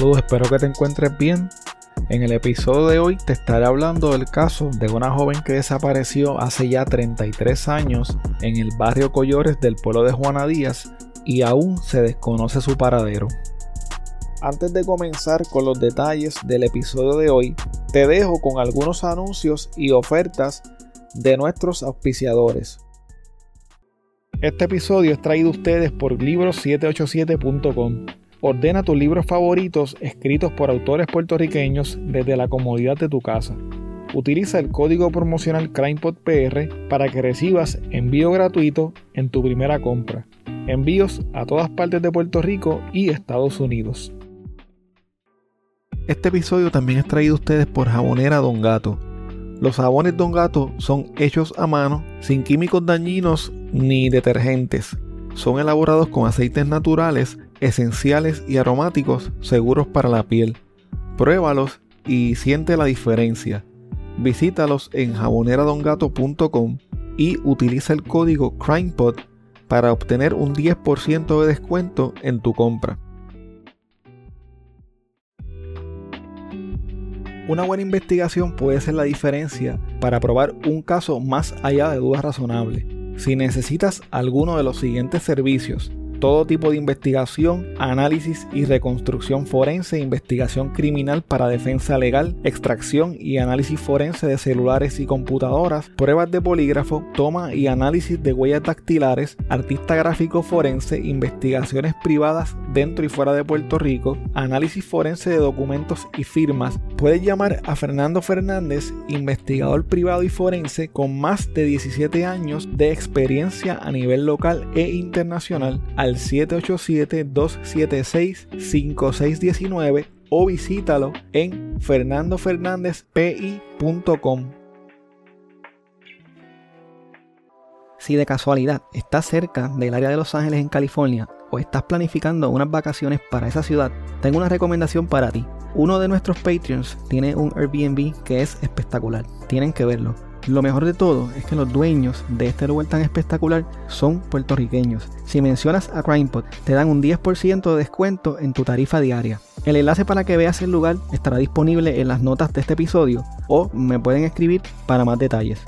Saludos, espero que te encuentres bien. En el episodio de hoy te estaré hablando del caso de una joven que desapareció hace ya 33 años en el barrio Collores del pueblo de Juana Díaz y aún se desconoce su paradero. Antes de comenzar con los detalles del episodio de hoy, te dejo con algunos anuncios y ofertas de nuestros auspiciadores. Este episodio es traído a ustedes por libros787.com. Ordena tus libros favoritos escritos por autores puertorriqueños desde la comodidad de tu casa. Utiliza el código promocional CrimePodPR para que recibas envío gratuito en tu primera compra. Envíos a todas partes de Puerto Rico y Estados Unidos. Este episodio también es traído a ustedes por Jabonera Don Gato. Los jabones Don Gato son hechos a mano, sin químicos dañinos ni detergentes. Son elaborados con aceites naturales esenciales y aromáticos seguros para la piel. Pruébalos y siente la diferencia. Visítalos en jaboneradongato.com y utiliza el código CrimePod para obtener un 10% de descuento en tu compra. Una buena investigación puede ser la diferencia para probar un caso más allá de dudas razonables. Si necesitas alguno de los siguientes servicios, todo tipo de investigación, análisis y reconstrucción forense, investigación criminal para defensa legal, extracción y análisis forense de celulares y computadoras, pruebas de polígrafo, toma y análisis de huellas dactilares, artista gráfico forense, investigaciones privadas dentro y fuera de Puerto Rico, análisis forense de documentos y firmas. Puedes llamar a Fernando Fernández, investigador privado y forense con más de 17 años de experiencia a nivel local e internacional al 787-276-5619 o visítalo en fernandofernandezpi.com. Si de casualidad estás cerca del área de Los Ángeles en California o estás planificando unas vacaciones para esa ciudad, tengo una recomendación para ti. Uno de nuestros Patreons tiene un Airbnb que es espectacular. Tienen que verlo. Lo mejor de todo es que los dueños de este lugar tan espectacular son puertorriqueños. Si mencionas a CrimePod, te dan un 10% de descuento en tu tarifa diaria. El enlace para que veas el lugar estará disponible en las notas de este episodio o me pueden escribir para más detalles.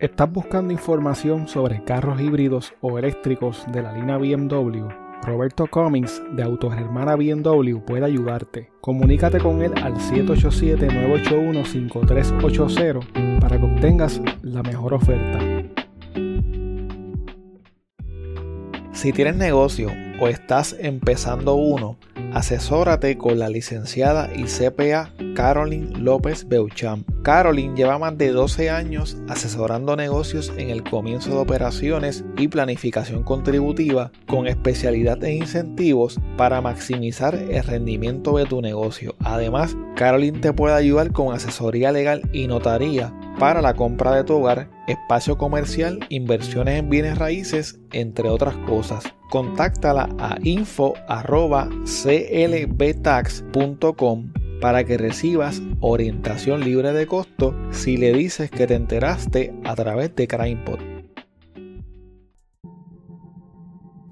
¿Estás buscando información sobre carros híbridos o eléctricos de la línea BMW? Roberto Cummings de Autogermana BMW puede ayudarte. Comunícate con él al 787-981-5380 para que obtengas la mejor oferta. Si tienes negocio o estás empezando uno, asesórate con la licenciada y CPA Caroline López Beucham. Caroline lleva más de 12 años asesorando negocios en el comienzo de operaciones y planificación contributiva con especialidad en incentivos para maximizar el rendimiento de tu negocio. Además, Caroline te puede ayudar con asesoría legal y notaría para la compra de tu hogar, espacio comercial, inversiones en bienes raíces, entre otras cosas. Contáctala a info.clbtax.com para que recibas orientación libre de costo si le dices que te enteraste a través de CrimePod.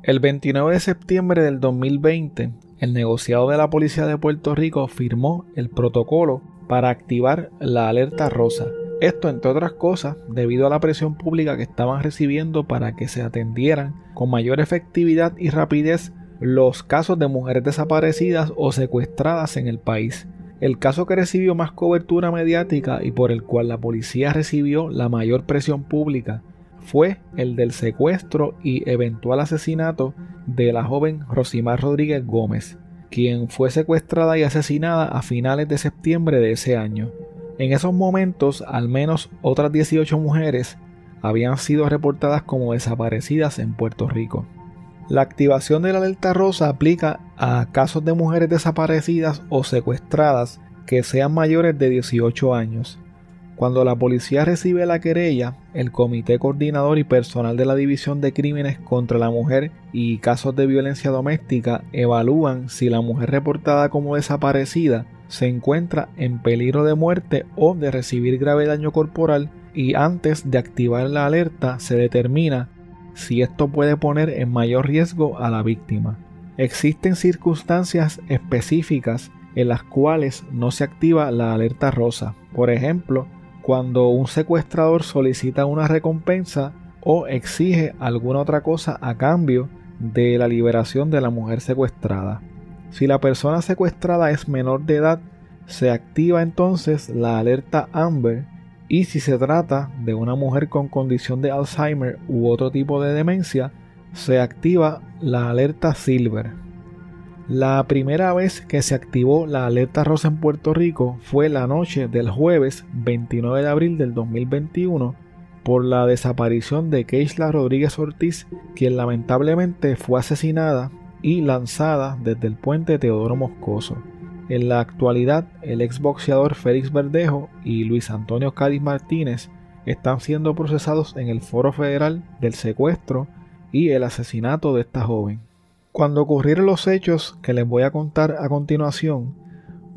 El 29 de septiembre del 2020, el negociado de la Policía de Puerto Rico firmó el protocolo para activar la alerta rosa esto, entre otras cosas, debido a la presión pública que estaban recibiendo para que se atendieran con mayor efectividad y rapidez los casos de mujeres desaparecidas o secuestradas en el país. El caso que recibió más cobertura mediática y por el cual la policía recibió la mayor presión pública fue el del secuestro y eventual asesinato de la joven Rosimar Rodríguez Gómez, quien fue secuestrada y asesinada a finales de septiembre de ese año. En esos momentos, al menos otras 18 mujeres habían sido reportadas como desaparecidas en Puerto Rico. La activación de la alerta rosa aplica a casos de mujeres desaparecidas o secuestradas que sean mayores de 18 años. Cuando la policía recibe la querella, el comité coordinador y personal de la División de Crímenes contra la Mujer y casos de violencia doméstica evalúan si la mujer reportada como desaparecida se encuentra en peligro de muerte o de recibir grave daño corporal y antes de activar la alerta se determina si esto puede poner en mayor riesgo a la víctima. Existen circunstancias específicas en las cuales no se activa la alerta rosa. Por ejemplo, cuando un secuestrador solicita una recompensa o exige alguna otra cosa a cambio de la liberación de la mujer secuestrada. Si la persona secuestrada es menor de edad, se activa entonces la alerta Amber y si se trata de una mujer con condición de Alzheimer u otro tipo de demencia, se activa la alerta Silver. La primera vez que se activó la alerta rosa en Puerto Rico fue la noche del jueves 29 de abril del 2021 por la desaparición de Keishla Rodríguez Ortiz, quien lamentablemente fue asesinada y lanzada desde el puente Teodoro Moscoso. En la actualidad, el exboxeador Félix Verdejo y Luis Antonio Cádiz Martínez están siendo procesados en el Foro Federal del secuestro y el asesinato de esta joven. Cuando ocurrieron los hechos que les voy a contar a continuación,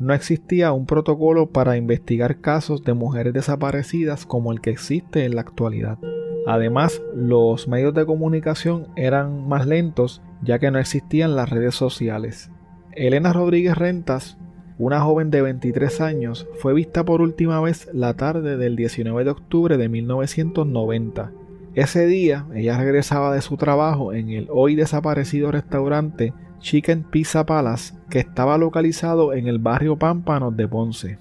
no existía un protocolo para investigar casos de mujeres desaparecidas como el que existe en la actualidad. Además, los medios de comunicación eran más lentos ya que no existían las redes sociales. Elena Rodríguez Rentas, una joven de 23 años, fue vista por última vez la tarde del 19 de octubre de 1990. Ese día ella regresaba de su trabajo en el hoy desaparecido restaurante Chicken Pizza Palace, que estaba localizado en el barrio Pámpanos de Ponce.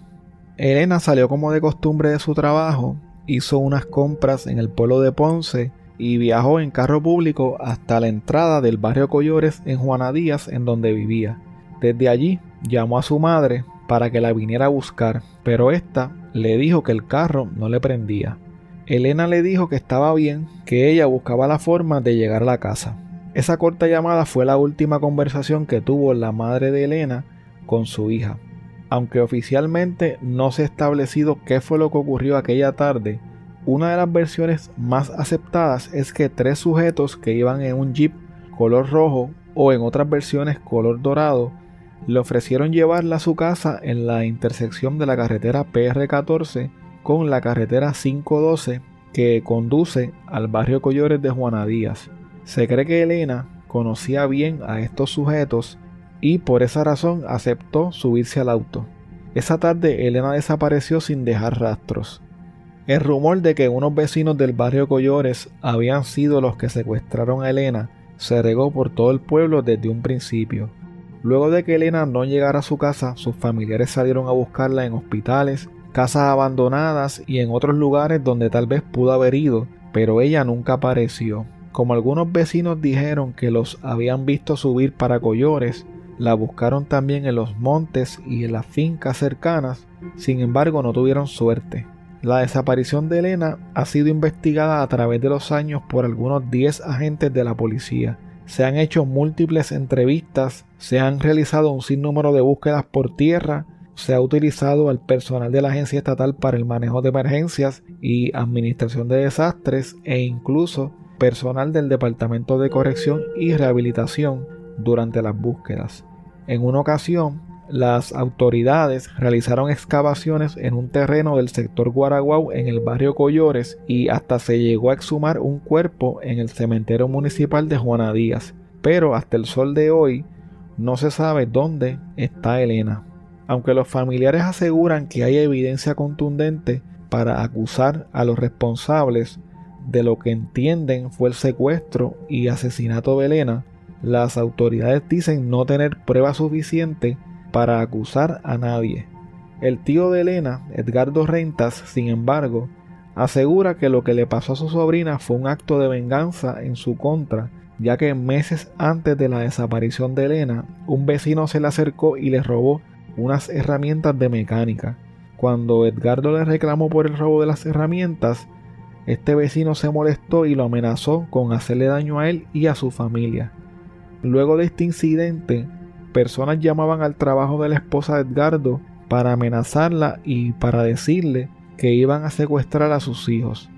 Elena salió como de costumbre de su trabajo, hizo unas compras en el pueblo de Ponce y viajó en carro público hasta la entrada del barrio Collores en Juana Díaz, en donde vivía. Desde allí llamó a su madre para que la viniera a buscar, pero ésta le dijo que el carro no le prendía. Elena le dijo que estaba bien, que ella buscaba la forma de llegar a la casa. Esa corta llamada fue la última conversación que tuvo la madre de Elena con su hija. Aunque oficialmente no se ha establecido qué fue lo que ocurrió aquella tarde, una de las versiones más aceptadas es que tres sujetos que iban en un jeep color rojo o en otras versiones color dorado le ofrecieron llevarla a su casa en la intersección de la carretera PR14 con la carretera 512 que conduce al barrio Collores de Juana Díaz. Se cree que Elena conocía bien a estos sujetos y por esa razón aceptó subirse al auto. Esa tarde Elena desapareció sin dejar rastros. El rumor de que unos vecinos del barrio Collores habían sido los que secuestraron a Elena se regó por todo el pueblo desde un principio. Luego de que Elena no llegara a su casa, sus familiares salieron a buscarla en hospitales, casas abandonadas y en otros lugares donde tal vez pudo haber ido, pero ella nunca apareció. Como algunos vecinos dijeron que los habían visto subir para Collores, la buscaron también en los montes y en las fincas cercanas, sin embargo no tuvieron suerte. La desaparición de Elena ha sido investigada a través de los años por algunos 10 agentes de la policía. Se han hecho múltiples entrevistas, se han realizado un sinnúmero de búsquedas por tierra, se ha utilizado al personal de la Agencia Estatal para el Manejo de Emergencias y Administración de Desastres e incluso personal del Departamento de Corrección y Rehabilitación durante las búsquedas. En una ocasión, las autoridades realizaron excavaciones en un terreno del sector Guaraguao en el barrio Collores y hasta se llegó a exhumar un cuerpo en el cementerio municipal de Juana Díaz. Pero hasta el sol de hoy no se sabe dónde está Elena. Aunque los familiares aseguran que hay evidencia contundente para acusar a los responsables de lo que entienden fue el secuestro y asesinato de Elena, las autoridades dicen no tener prueba suficiente para acusar a nadie. El tío de Elena, Edgardo Rentas, sin embargo, asegura que lo que le pasó a su sobrina fue un acto de venganza en su contra, ya que meses antes de la desaparición de Elena, un vecino se le acercó y le robó unas herramientas de mecánica. Cuando Edgardo le reclamó por el robo de las herramientas, este vecino se molestó y lo amenazó con hacerle daño a él y a su familia. Luego de este incidente, personas llamaban al trabajo de la esposa de Edgardo para amenazarla y para decirle que iban a secuestrar a sus hijos.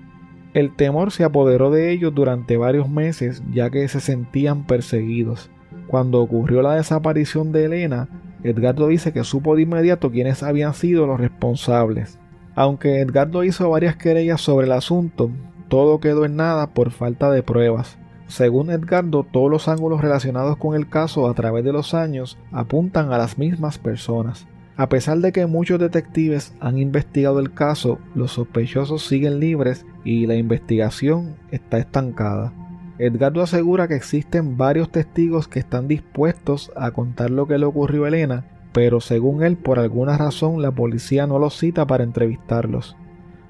El temor se apoderó de ellos durante varios meses ya que se sentían perseguidos. Cuando ocurrió la desaparición de Elena, Edgardo dice que supo de inmediato quiénes habían sido los responsables. Aunque Edgardo hizo varias querellas sobre el asunto, todo quedó en nada por falta de pruebas. Según Edgardo, todos los ángulos relacionados con el caso a través de los años apuntan a las mismas personas. A pesar de que muchos detectives han investigado el caso, los sospechosos siguen libres y la investigación está estancada. Edgardo asegura que existen varios testigos que están dispuestos a contar lo que le ocurrió a Elena, pero según él, por alguna razón, la policía no los cita para entrevistarlos.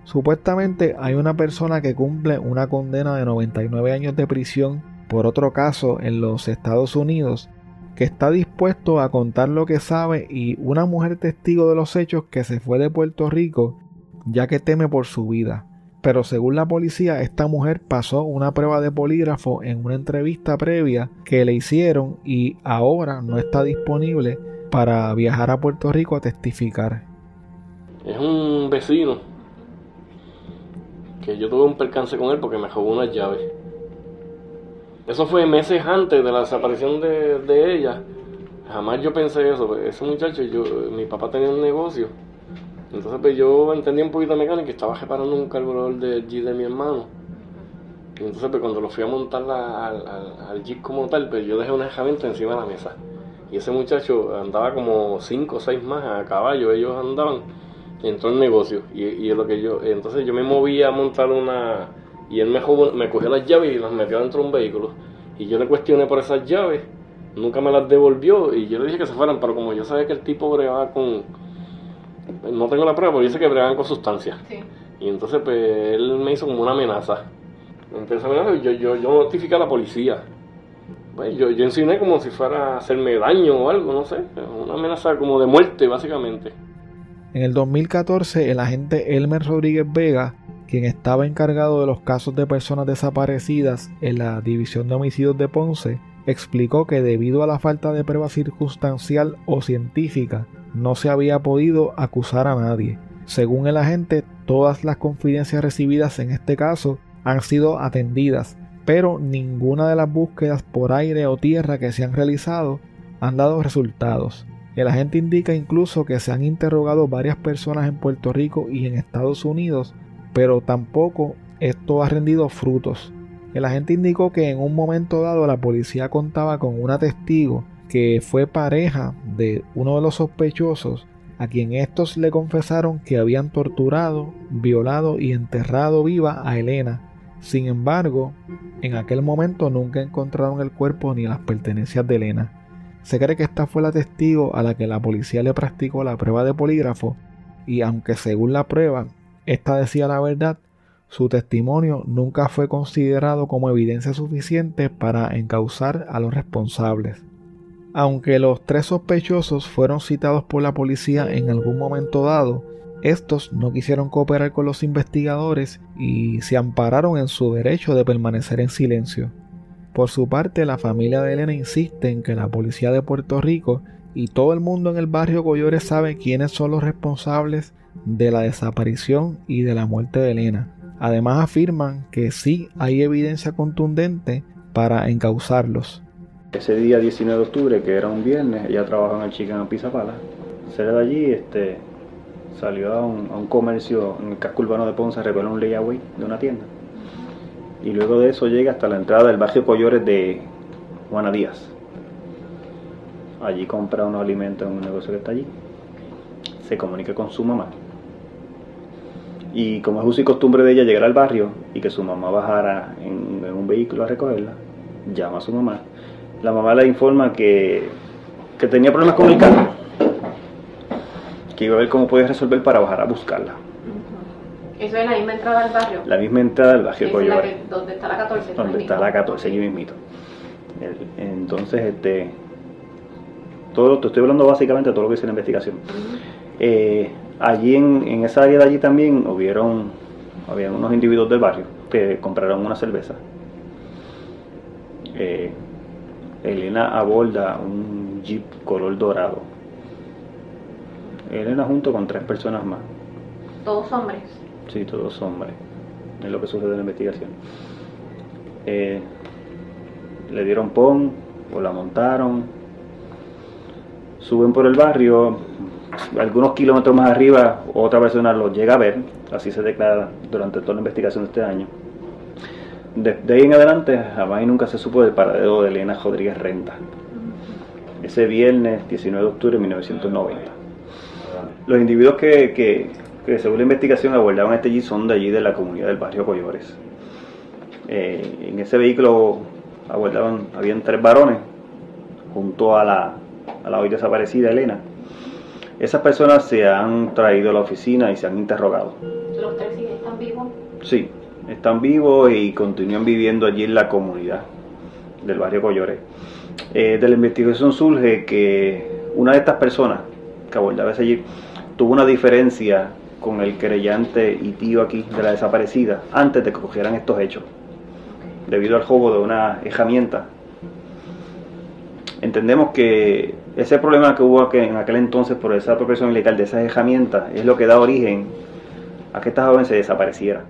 Supuestamente hay una persona que cumple una condena de 99 años de prisión por otro caso en los Estados Unidos que está dispuesto a contar lo que sabe y una mujer testigo de los hechos que se fue de Puerto Rico ya que teme por su vida. Pero según la policía, esta mujer pasó una prueba de polígrafo en una entrevista previa que le hicieron y ahora no está disponible para viajar a Puerto Rico a testificar. Es un vecino que yo tuve un percance con él porque me robó unas llaves. Eso fue meses antes de la desaparición de, ella. Jamás yo pensé eso. Ese muchacho, yo, mi papá tenía un negocio. Entonces pues yo entendía un poquito de mecánica y estaba reparando un carburador del Jeep de mi hermano. Y entonces pues cuando lo fui a montar al, al, Jeep como tal, pues yo dejé una herramienta encima de la mesa. Y ese muchacho andaba como cinco o seis más a caballo, ellos andaban, entró en negocio. Y, y lo que yo, entonces yo me movía a montar una y él me, me cogió las llaves y las metió dentro de un vehículo. Y yo le cuestioné por esas llaves, nunca me las devolvió y yo le dije que se fueran, pero como yo sabía que el tipo bregaba con... No tengo la prueba, pero dice que bregaban con sustancias. Y entonces pues él me hizo como una amenaza. Entonces yo, yo, yo notifiqué a la policía. Pues, yo, yo enseñé como si fuera a hacerme daño o algo, no sé. Una amenaza como de muerte, básicamente. En el 2014, el agente Elmer Rodríguez Vega quien estaba encargado de los casos de personas desaparecidas en la División de Homicidios de Ponce, explicó que debido a la falta de prueba circunstancial o científica, no se había podido acusar a nadie. Según el agente, todas las confidencias recibidas en este caso han sido atendidas, pero ninguna de las búsquedas por aire o tierra que se han realizado han dado resultados. El agente indica incluso que se han interrogado varias personas en Puerto Rico y en Estados Unidos pero tampoco esto ha rendido frutos. El agente indicó que en un momento dado la policía contaba con una testigo que fue pareja de uno de los sospechosos a quien estos le confesaron que habían torturado, violado y enterrado viva a Elena. Sin embargo, en aquel momento nunca encontraron el cuerpo ni las pertenencias de Elena. Se cree que esta fue la testigo a la que la policía le practicó la prueba de polígrafo y aunque según la prueba esta decía la verdad, su testimonio nunca fue considerado como evidencia suficiente para encauzar a los responsables. Aunque los tres sospechosos fueron citados por la policía en algún momento dado, estos no quisieron cooperar con los investigadores y se ampararon en su derecho de permanecer en silencio. Por su parte, la familia de Elena insiste en que la policía de Puerto Rico y todo el mundo en el barrio Collores sabe quiénes son los responsables de la desaparición y de la muerte de Elena. Además afirman que sí hay evidencia contundente para encauzarlos. Ese día 19 de octubre, que era un viernes, ella trabajaba en el Chicken en Pizapala. Cerca de allí este, salió a un, comercio en el casco urbano de Ponce a revelar un layaway de una tienda. Y luego de eso llega hasta la entrada del barrio Collores de Juana Díaz. Allí compra unos alimentos en un negocio que está allí. Se comunica con su mamá y como es uso y costumbre de ella llegar al barrio y que su mamá bajara en, un vehículo a recogerla, llama a su mamá. La mamá le informa que, que tenía problemas con el carro, que iba a ver cómo podía resolver para bajar a buscarla. ¿Eso es la misma entrada al barrio? La misma entrada al barrio. ¿Dónde está la 14? Donde está la 14, allí mismito. Entonces, este, todo, te estoy hablando básicamente de todo lo que hice en la investigación. Allí en, esa área de allí también hubieron, habían unos individuos del barrio que compraron una cerveza. Eh, Elena aborda un jeep color dorado. Elena junto con tres personas más. ¿Todos hombres? Sí, todos hombres. Es lo que sucede en la investigación. Eh, le dieron pon o la montaron. Suben por el barrio, algunos kilómetros más arriba otra persona lo llega a ver, así se declara durante toda la investigación de este año. de, ahí en adelante jamás y nunca se supo del paradero de Elena Rodríguez Renta. Ese viernes 19 de octubre de 1990. Los individuos que, que, según la investigación abordaban este allí son de allí de la comunidad del barrio Collores. Eh, en ese vehículo abordaban, habían tres varones junto a la, a la hoy desaparecida Elena. Esas personas se han traído a la oficina y se han interrogado. ¿Los tres están vivos? Sí, están vivos y continúan viviendo allí en la comunidad del barrio Collores. Eh, de la investigación surge que una de estas personas que abordaba allí tuvo una diferencia con el querellante y tío aquí de la desaparecida antes de que cogieran estos hechos, debido al juego de una herramienta. Entendemos que ese problema que hubo en aquel entonces por esa apropiación ilegal de esas herramientas es lo que da origen a que esta joven se desapareciera.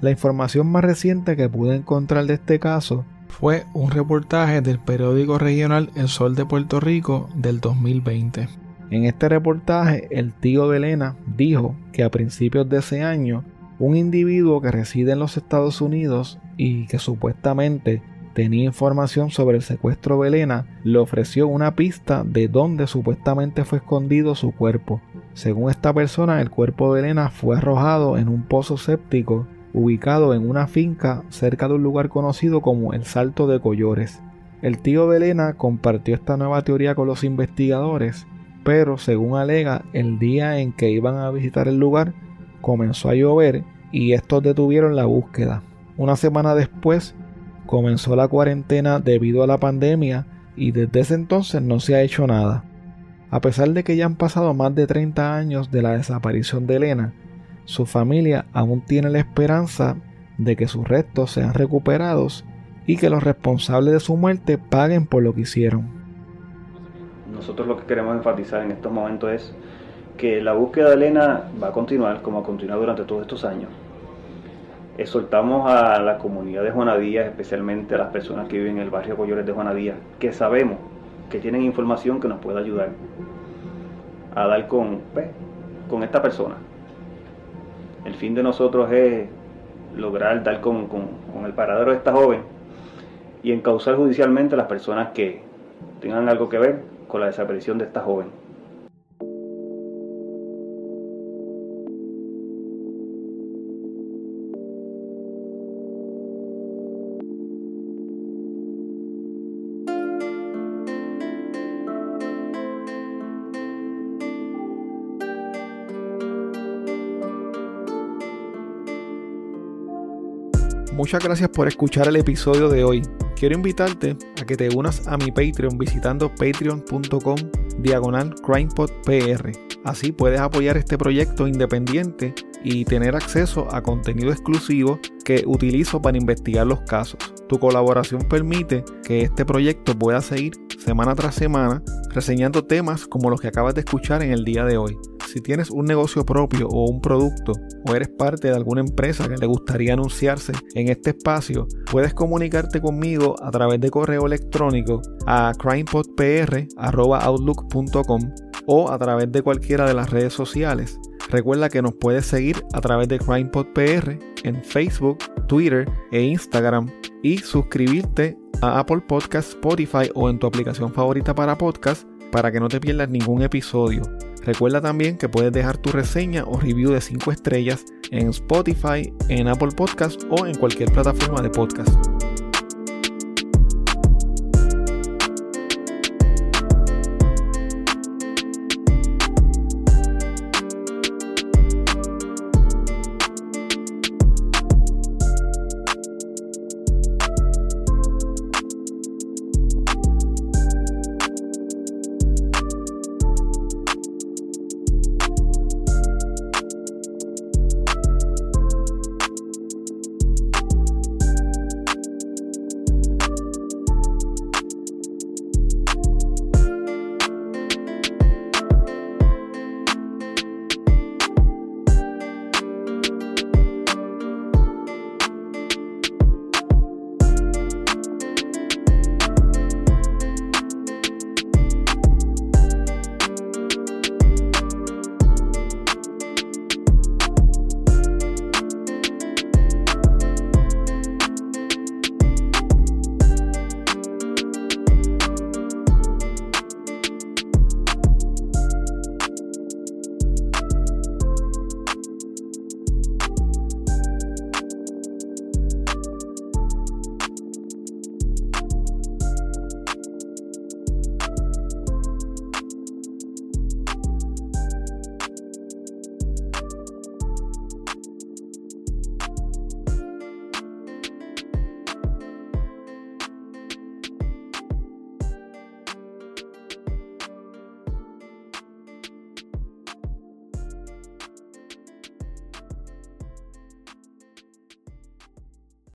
La información más reciente que pude encontrar de este caso fue un reportaje del periódico regional El Sol de Puerto Rico del 2020. En este reportaje, el tío de Elena dijo que a principios de ese año, un individuo que reside en los Estados Unidos y que supuestamente tenía información sobre el secuestro de Elena, le ofreció una pista de dónde supuestamente fue escondido su cuerpo. Según esta persona, el cuerpo de Elena fue arrojado en un pozo séptico ubicado en una finca cerca de un lugar conocido como el Salto de Collores. El tío de Elena compartió esta nueva teoría con los investigadores, pero según alega, el día en que iban a visitar el lugar comenzó a llover y estos detuvieron la búsqueda. Una semana después comenzó la cuarentena debido a la pandemia y desde ese entonces no se ha hecho nada. A pesar de que ya han pasado más de 30 años de la desaparición de Elena, su familia aún tiene la esperanza de que sus restos sean recuperados y que los responsables de su muerte paguen por lo que hicieron. Nosotros lo que queremos enfatizar en estos momentos es que la búsqueda de Elena va a continuar como ha continuado durante todos estos años. Exhortamos a la comunidad de Juanadías, especialmente a las personas que viven en el barrio Collores de Juanadías, que sabemos que tienen información que nos puede ayudar a dar con, pues, con esta persona, el fin de nosotros es lograr dar con, el paradero de esta joven y encauzar judicialmente a las personas que tengan algo que ver con la desaparición de esta joven. Muchas gracias por escuchar el episodio de hoy. Quiero invitarte a que te unas a mi Patreon visitando patreon.com diagonal crimepodpr. Así puedes apoyar este proyecto independiente y tener acceso a contenido exclusivo que utilizo para investigar los casos. Tu colaboración permite que este proyecto pueda seguir semana tras semana reseñando temas como los que acabas de escuchar en el día de hoy. Si tienes un negocio propio o un producto o eres parte de alguna empresa que le gustaría anunciarse en este espacio, puedes comunicarte conmigo a través de correo electrónico a crimepodpr.outlook.com o a través de cualquiera de las redes sociales. Recuerda que nos puedes seguir a través de CrimePodPR en Facebook, Twitter e Instagram y suscribirte a Apple Podcast, Spotify o en tu aplicación favorita para podcast para que no te pierdas ningún episodio. Recuerda también que puedes dejar tu reseña o review de 5 estrellas en Spotify, en Apple Podcast o en cualquier plataforma de podcast.